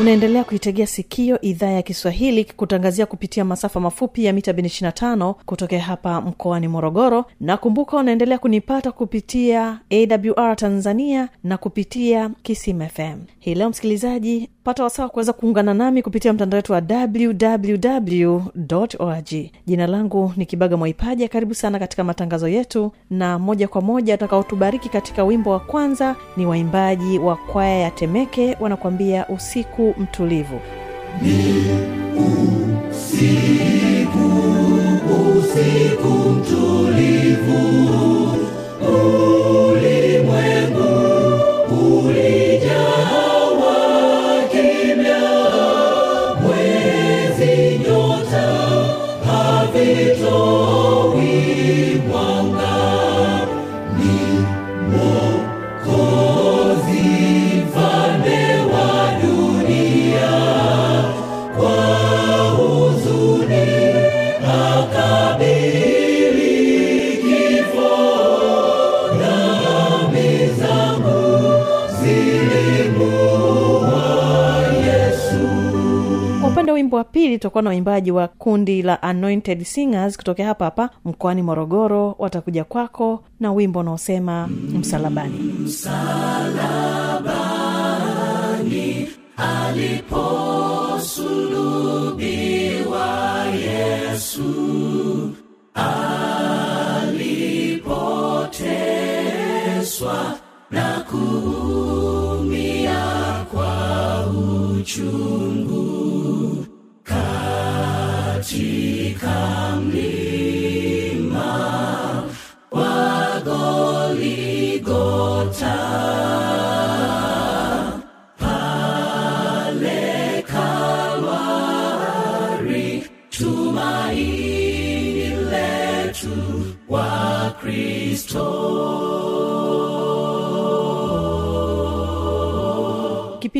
unaendelea kuitegea sikio idhaa ya kiswahili kutangazia kupitia masafa mafupi ya mita 25 kutokea hapa mkoani morogoro. Na kumbuka unaendelea kunipata kupitia awr tanzania na kupitia kisim fm hii leo msikilizaji pata wasawa kuweza kuungana nami kupitia mtandao wetu wa www org. Jina langu ni kibaga mwaipaja. Karibu sana katika matangazo yetu na moja kwa moja atakaotubariki katika wimbo wa kwanza ni waimbaji wa kwaya ya temeke. Wanakuambia usiku mtulivu. Usiku mtulivu wimbo tutakuwa na waimbaji wa kundi la anointed singers kutokea hapa hapa mkoani morogoro. Watakuja kwako na wimbo unaosema msalabani. Msalabani aliposulubiwa yesu alipoteswa na kuumia kwa uchungu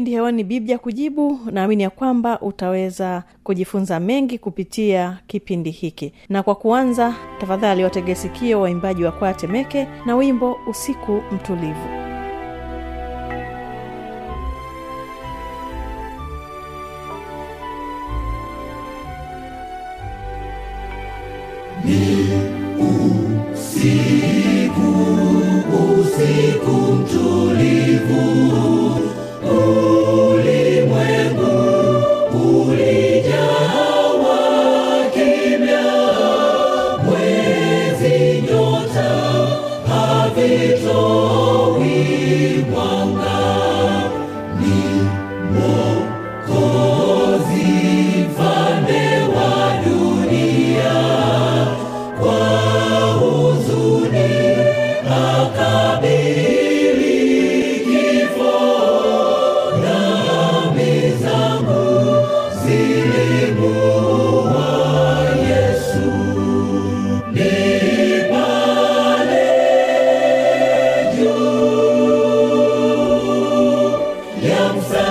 kipindi hewani ni biblia kujibu. Naamini ya kwamba utaweza kujifunza mengi kupitia kipindi hiki. Na kwa kuanza tafadhali wategesikio waimbaji wa kwaya temeke na wimbo usiku mtulivu ya msalaba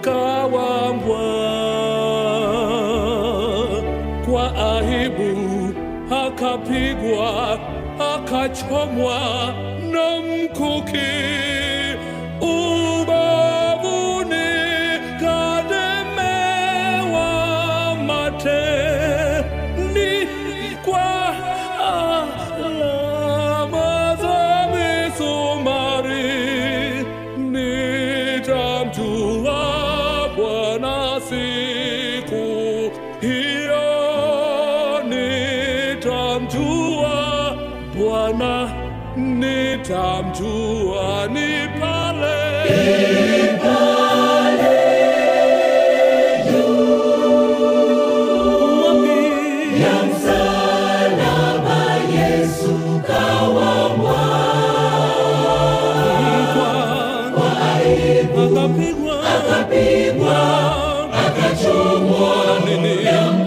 Kawambwa kwa aibu, akapigwa, akachomwa na mkuki akapigwa akachomwa na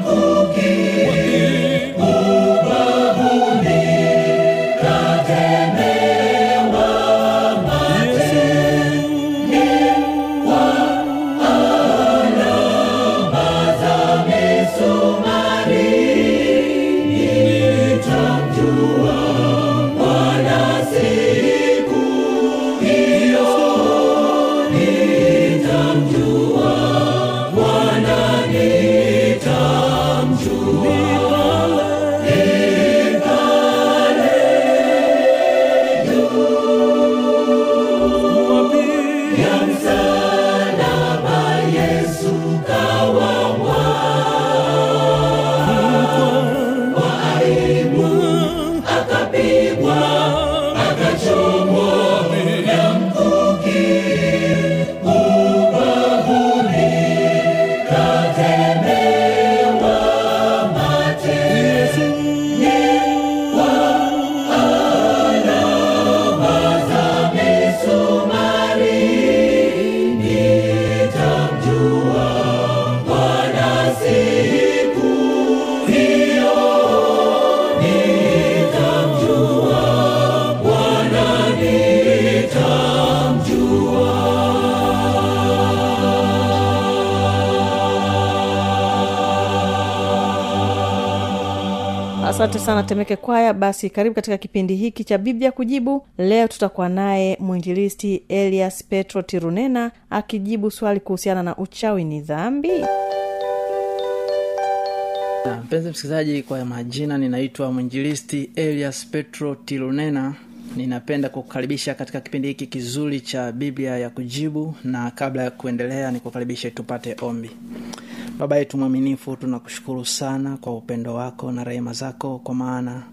asante sana temeke kwaya. Basi karibu katika kipindi hiki cha biblia kujibu. Leo tutakuwa naye mwinjilisti elias petro tirunena akijibu swali kuhusiana na uchawi ni dhambi. Mpenzi msikilizaji kwa majina ninaitwa mwinjilisti elias petro Tirunena. ninapenda kukukaribisha katika kipindi hiki kizuri cha biblia ya kujibu na kabla ya kuendelea nikukaribishe tupate ombi baba yetu mwaminifu tunakushukuru sana kwa upendo wako na rehema zako kwa maana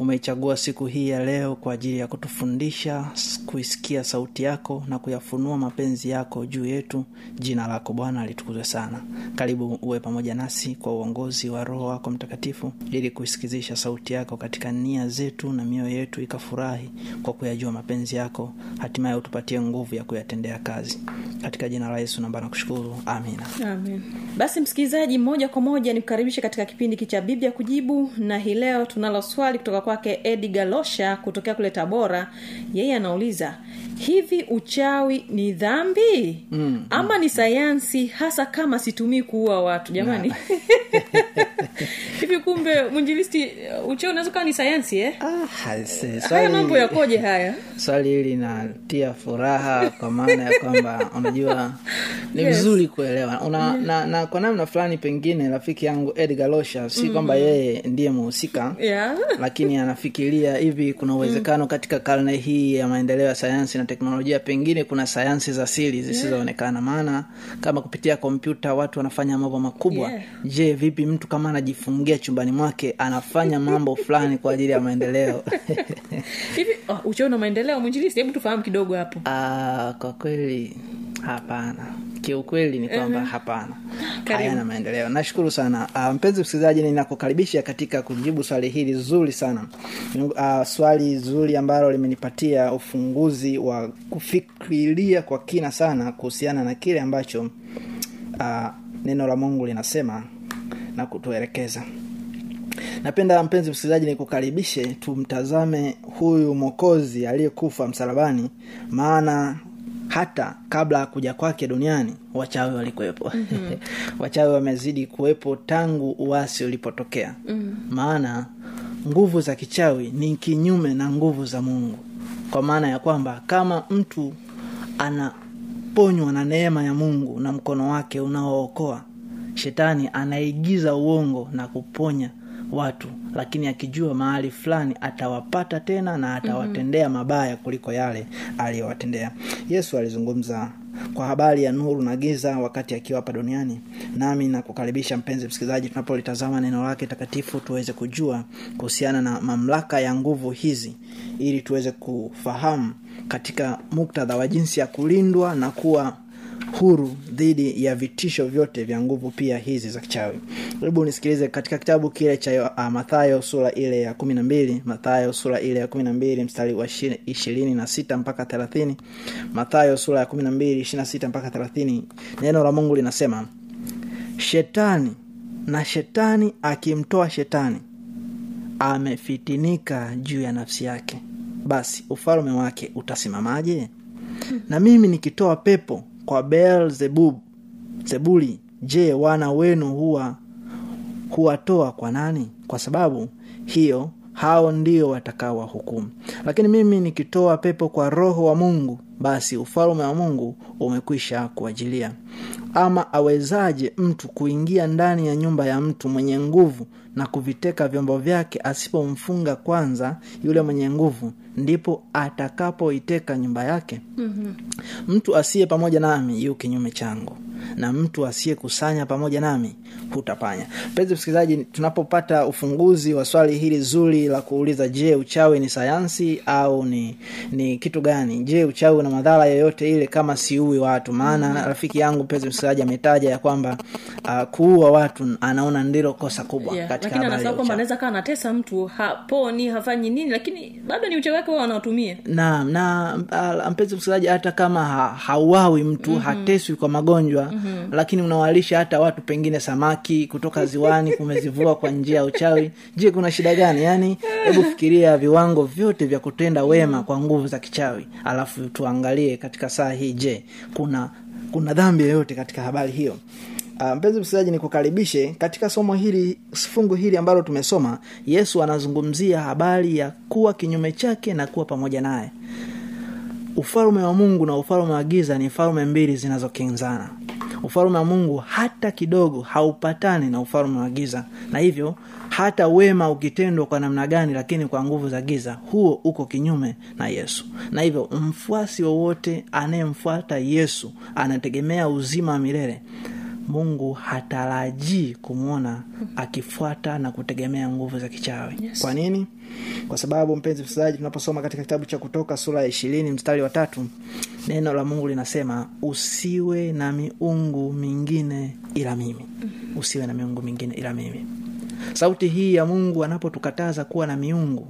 umeichagua siku hii ya leo kwa ajili ya kutufundisha kuisikia sauti yako na kuyafunua mapenzi yako juu yetu. Jina lako bwana litukuzwe sana. Karibu uwe pamoja nasi kwa uongozi wa roho wako mtakatifu ili kuisikizisha sauti yako katika nia zetu na mioyo yetu ikafurahi kwa kuyajua mapenzi yako. Hatimaye utupatie nguvu ya kuyatendea kazi. Katika jina la yesu namba nakushukuru. Amina. Amen. basi msikilizaji moja kwa moja nikukaribishe katika kipindi hiki cha biblia kujibu na hii leo tunalo swali kutoka kwake edi galosha kutokea kule tabora. Yeye anauliza hivi uchawi ni dhambi? Mm, ama ni sayansi hasa kama situmii kuua watu jamani? Hivi kumbe mwinjilisti uchawi unaweza kawa ni sayansi eh? ah, haya mambo yakoje haya? swali hili linatia furaha kwa maana ya kwamba unajua ni Yes. vizuri kuelewa. Una, na, na kwa namna fulani pengine rafiki yangu edgar losha si kwamba yeye ndiye muhusika yeah. lakini anafikiria hivi kuna uwezekano katika karne hii ya maendeleo ya sayansi na teknolojia pengine kuna sayansi za siri zisizoonekana. Maana kama kupitia kompyuta watu wanafanya mambo makubwa. Yeah. je vipi mtu kama anajifungia chumbani mwake anafanya mambo fulani kwa ajili ya maendeleo? Hivi oh, uchawi maendeleo mwinjilisi, hebu tufahamu kidogo hapo. Ah, kwa kweli hapana. Kiukweli ni kwamba hapana. Hayana maendeleo. Nashukuru sana. Uh, mpenzi msikilizaji ninakukaribisha katika kujibu swali hili zuri sana uh, swali zuri ambalo limenipatia ufunguzi wa kufikiria kwa kina sana kuhusiana na kile ambacho uh, neno la mungu linasema na kutuelekeza napenda mpenzi msikilizaji nikukaribishe tumtazame huyu mwokozi aliyekufa msalabani maana hata kabla ya kuja kwake duniani wachawi walikuwepo mm-hmm. wachawi wamezidi kuwepo tangu uasi ulipotokea mm-hmm. maana nguvu za kichawi ni kinyume na nguvu za mungu. Kwa maana ya kwamba kama mtu anaponywa na neema ya mungu na mkono wake unaookoa shetani anaigiza uongo na kuponya watu lakini akijua mahali fulani atawapata tena na atawatendea mabaya kuliko yale aliyowatendea. Yesu alizungumza kwa habari ya nuru na giza wakati akiwa hapa duniani. Nami nakukaribisha mpenzi msikilizaji tunapolitazama neno lake takatifu tuweze kujua kuhusiana na mamlaka ya nguvu hizi ili tuweze kufahamu katika muktadha wa jinsi ya kulindwa na kuwa huru dhidi ya vitisho vyote vya nguvu pia hizi za kichawi. Hebu nisikilize katika kitabu kile cha uh, mathayo sura ile ya kumi na mbili mathayo sura ile ya kumi na mbili mstari wa ishi- ishirini na sita mpaka thelathini. Mathayo sura ya kumi na mbili ishiri na sita mpaka thelathini. Neno la mungu linasema shetani na shetani akimtoa shetani amefitinika juu ya nafsi yake. Basi ufalme wake utasimamaje? Na mimi nikitoa pepo kwa beelzebub. Zebuli je wana wenu huwa huwatoa kwa nani? Kwa sababu hiyo hao ndio watakao wahukumu lakini mimi nikitoa pepo kwa roho wa mungu basi ufalme wa mungu umekwisha kuajilia ama awezaje mtu kuingia ndani ya nyumba ya mtu mwenye nguvu na kuviteka vyombo vyake asipomfunga kwanza yule mwenye nguvu ndipo atakapoiteka nyumba yake mm-hmm. mtu asiye pamoja nami yu kinyume changu na mtu asiyekusanya pamoja nami hutapanya mpenzi msikilizaji tunapopata ufunguzi wa swali hili zuri la kuuliza je uchawi ni sayansi au ni ni kitu gani je uchawi una madhara yoyote ile kama siui watu maana mm-hmm. rafiki yangu mpenzi msikilizaji ametaja ya kwamba uh, kuua watu anaona ndilo kosa kubwa yeah. katika lakini habari kwamba anaweza kaa anatesa mtu haponi hafanyi nini lakini bado ni uchawi wake wanatumia naam na na mpenzi msikilizaji hata kama ha, hauawi mtu mm-hmm. hateswi kwa magonjwa mm-hmm. lakini unawalisha hata watu pengine samaki kutoka ziwani kumezivua kwa njia ya uchawi. Je kuna shida gani? Yani hebu fikiria viwango vyote vya kutenda wema kwa nguvu za kichawi. Alafu tuangalie katika saa hii je kuna kuna dhambi yoyote katika habari hiyo Uh, mpenzi msikilizaji nikukaribishe katika somo hili fungu hili ambalo tumesoma yesu anazungumzia habari ya kuwa kinyume chake na kuwa pamoja naye. Ufalume wa mungu na ufalume wa giza ni falume mbili zinazokinzana. Ufalume wa mungu hata kidogo haupatani na ufalume wa giza na hivyo hata wema ukitendwa kwa namna gani lakini kwa nguvu za giza huo uko kinyume na yesu. Na hivyo mfuasi wowote anayemfuata yesu anategemea uzima wa milele mungu hatarajii kumwona akifuata na kutegemea nguvu za kichawi. Yes. kwa nini? Kwa sababu mpenzi msikilizaji tunaposoma katika kitabu cha kutoka sura ya ishirini mstari wa tatu neno la mungu linasema usiwe na miungu mingine ila mimi. Usiwe na miungu mingine ila mimi. Sauti hii ya mungu anapotukataza kuwa na miungu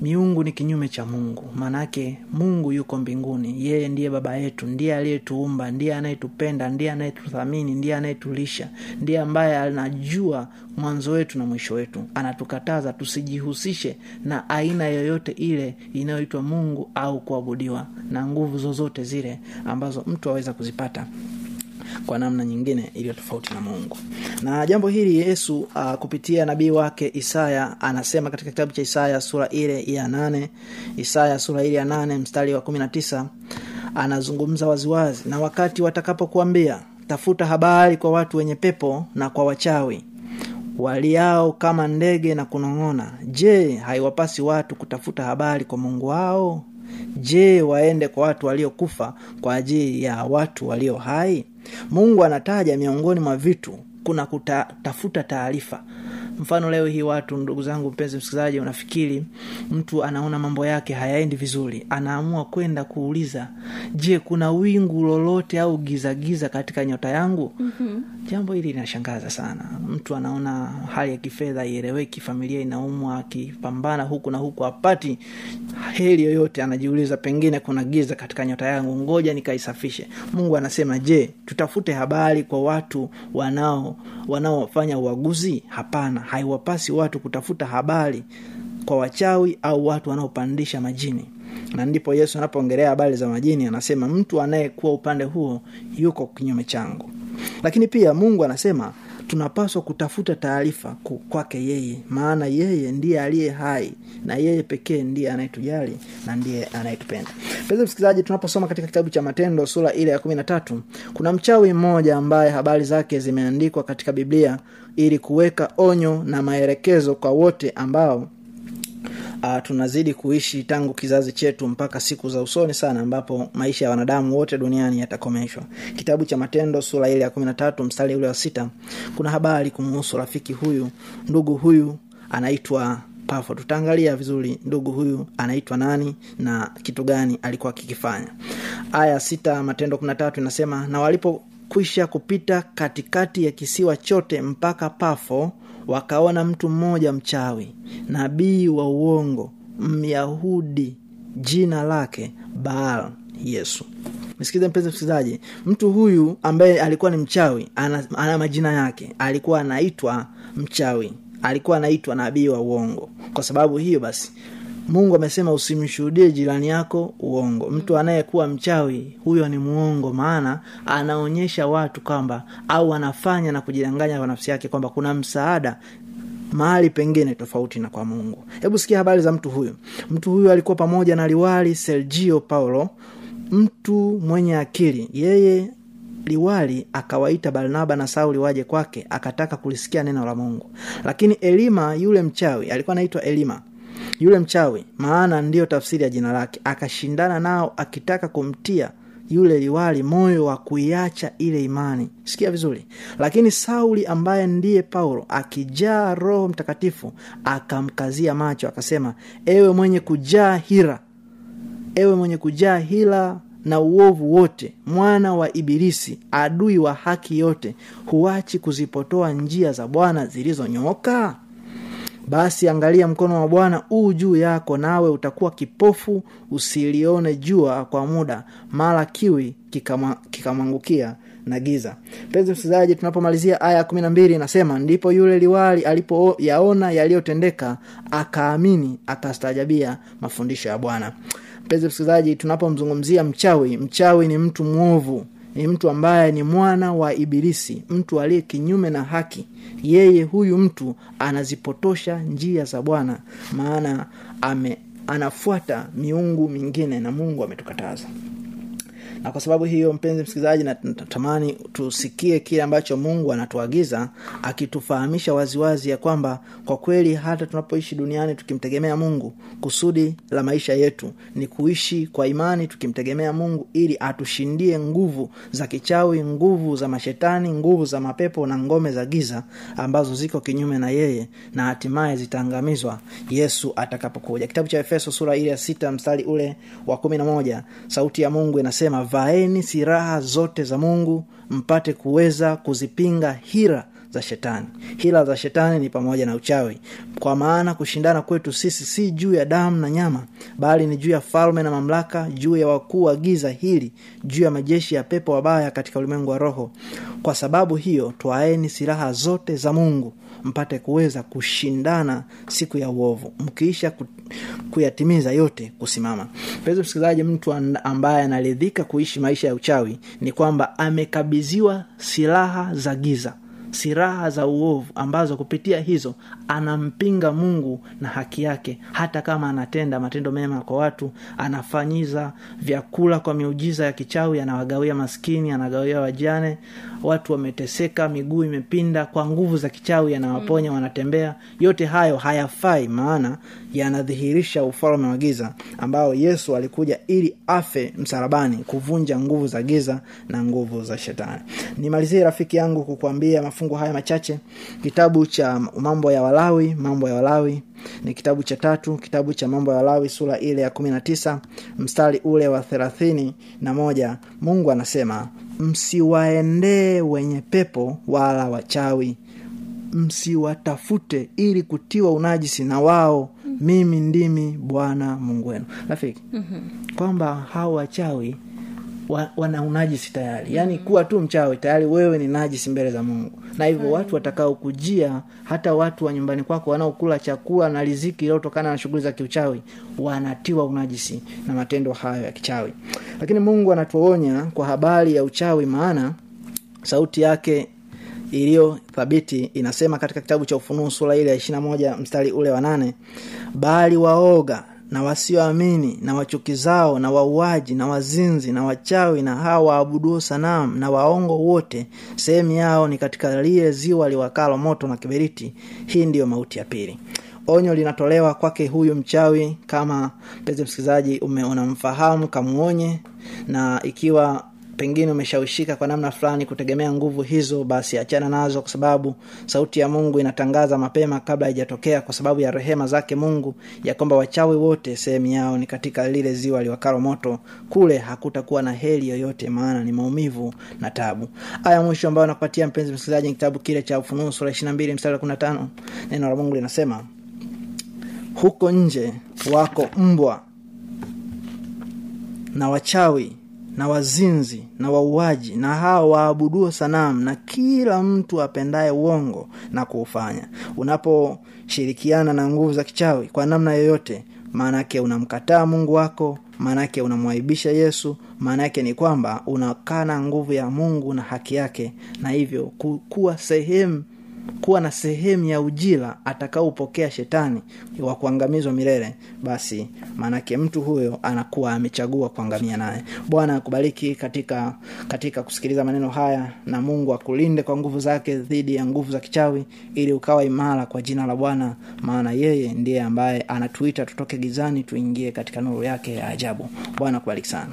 miungu ni kinyume cha mungu. Maanake mungu yuko mbinguni. Yeye ndiye baba yetu ndiye aliyetuumba ndiye anayetupenda ndiye anayetuthamini ndiye anayetulisha ndiye ambaye anajua mwanzo wetu na mwisho wetu. Anatukataza tusijihusishe na aina yoyote ile inayoitwa mungu au kuabudiwa na nguvu zozote zile ambazo mtu aweza kuzipata kwa namna nyingine iliyo tofauti na mungu. Na jambo hili yesu uh, kupitia nabii wake isaya anasema katika kitabu cha isaya sura ile ya nane isaya sura ile ya nane mstari wa kumi na tisa anazungumza waziwazi. Na wakati watakapokuambia tafuta habari kwa watu wenye pepo na kwa wachawi waliao kama ndege na kunong'ona. Je haiwapasi watu kutafuta habari kwa mungu wao? Je waende kwa watu waliokufa kwa ajili ya watu walio hai mungu anataja miongoni mwa vitu kuna kutafuta taarifa mfano leo hii watu ndugu zangu mpenzi msikilizaji unafikiri mtu anaona mambo yake hayaendi vizuri anaamua kwenda kuuliza je kuna wingu lolote au gizagiza giza katika nyota yangu? Mm-hmm. jambo hili linashangaza sana. Mtu anaona hali ya kifedha ieleweki familia inaumwa akipambana huku na huku apati heli yoyote anajiuliza pengine kuna giza katika nyota yangu ngoja nikaisafishe. Mungu anasema je tutafute habari kwa watu wanao wanaofanya uaguzi? Hapana haiwapasi watu kutafuta habari kwa wachawi au watu wanaopandisha majini. Na ndipo yesu anapoongelea habari za majini anasema mtu anayekuwa upande huo yuko kinyume changu. Lakini pia mungu anasema tunapaswa kutafuta taarifa kwake yeye. Maana yeye ndiye aliye hai na yeye pekee ndiye anayetujali na ndiye anayetupenda. Pezi msikilizaji tunaposoma katika kitabu cha matendo sura ile ya kumi na tatu kuna mchawi mmoja ambaye habari zake zimeandikwa katika biblia ili kuweka onyo na maelekezo kwa wote ambao uh, tunazidi kuishi tangu kizazi chetu mpaka siku za usoni sana ambapo maisha ya wanadamu wote duniani yatakomeshwa. Kitabu cha matendo sura ile ya kumi na mstari ule wa sita kuna habari kumuhusu rafiki huyu ndugu huyu anaitwa pafo. Tutaangalia vizuri ndugu huyu anaitwa nani na kitu gani alikuwa akikifanya. Aya sita matendo kumi na tatu inasema na walipokwisha kupita katikati ya kisiwa chote mpaka pafo wakaona mtu mmoja mchawi nabii wa uongo myahudi jina lake baal yesu. Msikilize mpenzi msikilizaji mtu huyu ambaye alikuwa ni mchawi ana, ana majina yake alikuwa anaitwa mchawi alikuwa anaitwa nabii wa uongo. Kwa sababu hiyo basi mungu amesema usimshuhudie jirani yako uongo. Mtu anayekuwa mchawi huyo ni muongo maana anaonyesha watu kwamba au anafanya na kujidanganya kwa nafsi yake kwamba kuna msaada mahali pengine tofauti na kwa mungu. Hebu sikia habari za mtu huyu. Mtu huyu alikuwa pamoja na liwali sergio paulo. Mtu mwenye akili. Yeye liwali akawaita barnaba na sauli waje kwake akataka kulisikia neno la mungu. Lakini elima yule mchawi alikuwa anaitwa elima yule mchawi maana ndiyo tafsiri ya jina lake. Akashindana nao akitaka kumtia yule liwali moyo wa kuiacha ile imani. Sikia vizuri. Lakini sauli ambaye ndiye paulo akijaa roho mtakatifu akamkazia macho akasema ewe mwenye kujaa hira ewe mwenye kujaa hila na uovu wote mwana wa ibilisi adui wa haki yote huachi kuzipotoa njia za bwana zilizonyooka basi angalia mkono wa bwana uu juu yako nawe utakuwa kipofu usilione jua kwa muda mara kiwi kikamwangukia kika na giza. Mpenzi msikilizaji tunapomalizia aya ya kumi na mbili inasema ndipo yule liwali alipoyaona yaliyotendeka akaamini akastaajabia mafundisho ya bwana. Mpenzi msikilizaji tunapomzungumzia mchawi mchawi ni mtu mwovu ni mtu ambaye ni mwana wa ibilisi mtu aliye kinyume na haki. Yeye huyu mtu anazipotosha njia za bwana maana ame anafuata miungu mingine na mungu ametukataza na kwa sababu hiyo mpenzi msikilizaji na- natamani tusikie kile ambacho mungu anatuagiza akitufahamisha waziwazi ya kwamba kwa kweli hata tunapoishi duniani tukimtegemea mungu kusudi la maisha yetu ni kuishi kwa imani tukimtegemea mungu ili atushindie nguvu za kichawi nguvu za mashetani nguvu za mapepo na ngome za giza ambazo ziko kinyume na yeye na hatimaye zitaangamizwa yesu atakapokuja. Kitabu cha efeso sura ile ya sita mstari ule wa kumi na moja sauti ya mungu inasema vaeni silaha zote za mungu mpate kuweza kuzipinga hira za shetani. Hila za shetani ni pamoja na uchawi. Kwa maana kushindana kwetu sisi si juu ya damu na nyama bali ni juu ya falme na mamlaka juu ya wakuu wa giza hili juu ya majeshi ya pepo wabaya katika ulimwengu wa roho. Kwa sababu hiyo twaeni silaha zote za mungu mpate kuweza kushindana siku ya uovu mkiisha kuyatimiza yote kusimama mpenzi msikilizaji mtu ambaye anaridhika kuishi maisha ya uchawi ni kwamba amekabidhiwa silaha za giza silaha za uovu ambazo kupitia hizo anampinga mungu na haki yake. Hata kama anatenda matendo mema kwa watu anafanyiza vyakula kwa miujiza ya kichawi anawagawia maskini anagawia wajane watu wameteseka miguu imepinda kwa nguvu za kichawi anawaponya wanatembea. Yote hayo hayafai maana yanadhihirisha ufalme wa giza ambao yesu alikuja ili afe msalabani kuvunja nguvu za giza na nguvu za shetani. Nimalizie rafiki yangu kukuambia mafungu haya machache. Kitabu cha mambo ya walawi mambo ya walawi ni kitabu cha tatu. Kitabu cha mambo ya walawi sura ile ya kumi na tisa mstari ule wa thelathini na moja mungu anasema msiwaendee wenye pepo wala wachawi. Msiwatafute ili kutiwa unajisi na wao mimi ndimi bwana mungu wenu. Rafiki mm-hmm. kwamba hao wachawi wa, wana unajisi tayari. Yaani kuwa tu mchawi tayari wewe ni najisi mbele za mungu. Na hivyo watu watakaokujia hata watu wa nyumbani kwako wanaokula chakula na riziki iliyotokana na shughuli za kiuchawi wanatiwa unajisi na matendo hayo ya kichawi. Lakini mungu anatuonya kwa habari ya uchawi maana sauti yake iliyo thabiti inasema katika kitabu cha ufunuo sura ile ya ishirina moja mstari ule wa nane bali waoga na wasioamini na wachukizao na wauaji na wazinzi na wachawi na hawa waabuduo sanamu na waongo wote sehemu yao ni katika lile ziwa liwakalo moto na kiberiti. Hii ndiyo mauti ya pili. Onyo linatolewa kwake huyu mchawi kama mpenzi msikilizaji umeona unamfahamu kamuonye na ikiwa pengine umeshawishika kwa namna fulani kutegemea nguvu hizo basi achana nazo kwa sababu sauti ya mungu inatangaza mapema kabla haijatokea kwa sababu ya rehema zake mungu ya kwamba wachawi wote sehemu yao ni katika lile ziwa liwakalo moto. Kule hakutakuwa na heli yoyote maana ni maumivu na tabu aya mwisho ambayo nakupatia mpenzi msikilizaji kitabu kile cha ufunuo sura ishirina mbili mstari wa kumi na tano. Neno la mungu linasema huko nje wako mbwa na wachawi na wazinzi na wauaji na hao waabuduo sanamu na kila mtu apendaye uongo na kuufanya. Unaposhirikiana na nguvu za kichawi kwa namna yoyote maanake unamkataa mungu wako maanake unamwaibisha yesu maanake ni kwamba unakana nguvu ya mungu na haki yake na hivyo ku- kuwa sehemu kuwa na sehemu ya ujira atakaopokea shetani wa kuangamizwa milele basi maanake mtu huyo anakuwa amechagua kuangamia naye. Bwana akubariki katika katika kusikiliza maneno haya na mungu akulinde kwa nguvu zake dhidi ya nguvu za kichawi ili ukawa imara kwa jina la bwana maana yeye ndiye ambaye anatuita tutoke gizani tuingie katika nuru yake ya ajabu. Bwana akubariki sana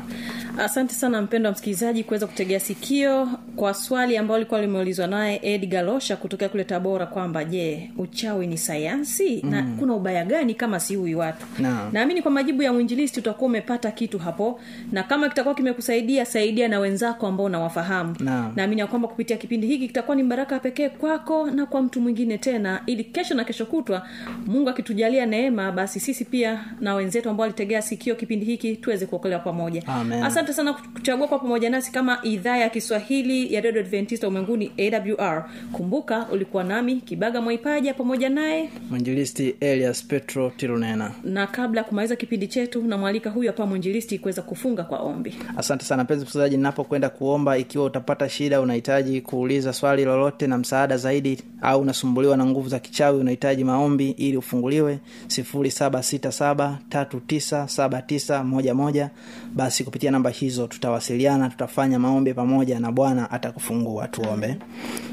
asante sana mpendo wa msikilizaji kuweza kutegea sikio kwa swali ambalo likuwa limeulizwa naye edgar losha kutokea kule tabora kwamba je uchawi ni sayansi? Mm. na kuna ubaya gani kama siui watu? Naamini na kwa majibu ya mwinjilisti utakuwa umepata kitu hapo na kama kitakuwa kimekusaidia saidia na wenzako ambao unawafahamu. Naamini na ya kwamba kupitia kipindi hiki kitakuwa ni baraka pekee kwako na kwa mtu mwingine tena ili kesho na kesho kutwa mungu akitujalia neema basi sisi pia na wenzetu ambao walitegea sikio kipindi hiki tuweze kuokolewa pamoja. Amen. asante sana kuchagua kwa pamoja nasi kama idhaa ya kiswahili ya redio adventista ulimwenguni awr kumbuka ulikuwa nami kibaga mwaipaja pamoja naye. Mwinjilisti elias petro tirunena na kabla ya kumaliza kipindi chetu namwalika huyu hapa mwinjilisti kuweza kufunga kwa ombi. Asante sana mpenzi msikilizaji ninapokwenda kuomba ikiwa utapata shida unahitaji kuuliza swali lolote na msaada zaidi au unasumbuliwa na nguvu za kichawi unahitaji maombi ili ufunguliwe 767 basi kupitia namba hizo tutawasiliana tutafanya maombi pamoja na bwana atakufungua tuombe.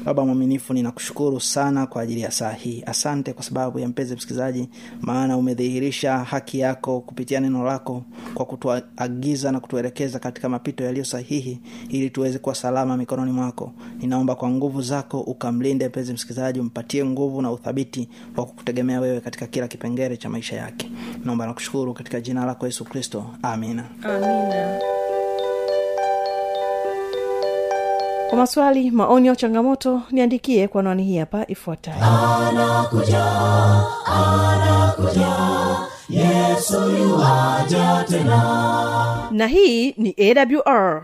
Baba mwaminifu ninakushukuru sana kwa ajili ya saa hii. Asante kwa sababu ya mpenzi msikilizaji maana umedhihirisha haki yako kupitia neno lako kwa kutuagiza na kutuelekeza katika mapito yaliyo sahihi ili tuweze kuwa salama mikononi mwako. Ninaomba kwa nguvu zako ukamlinde mpenzi msikilizaji umpatie nguvu na uthabiti wa kukutegemea wewe katika kila kipengele cha maisha yake. Naomba nakushukuru katika jina lako yesu kristo. Amina. Amina kwa maswali maoni au changamoto niandikie kwa anwani hii hapa ifuatayo. Anakuja anakuja yesu yuwaja tena. Na hii ni awr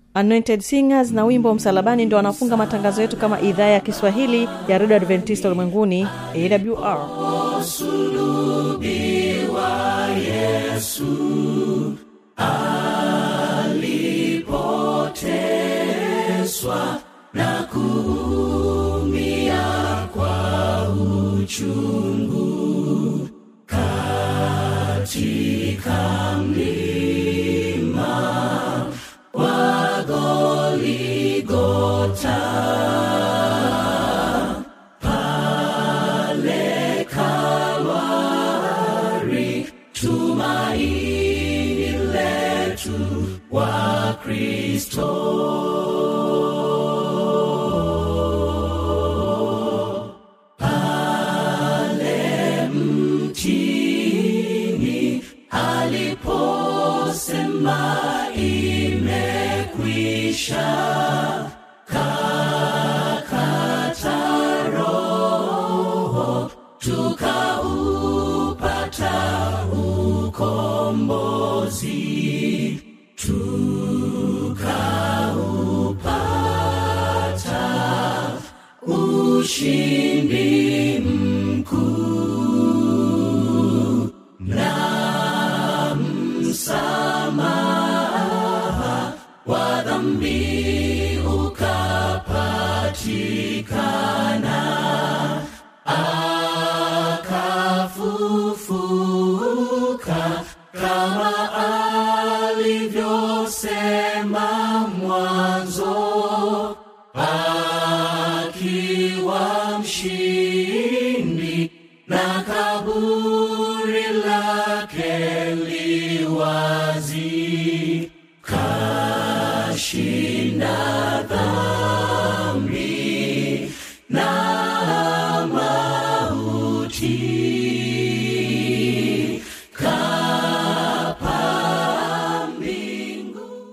anointed singers na wimbo msalabani ndo wanafunga matangazo yetu kama idhaa ya kiswahili ya redio adventista ulimwenguni awr alipoteswa na kuumia kwa uchungu katika mlima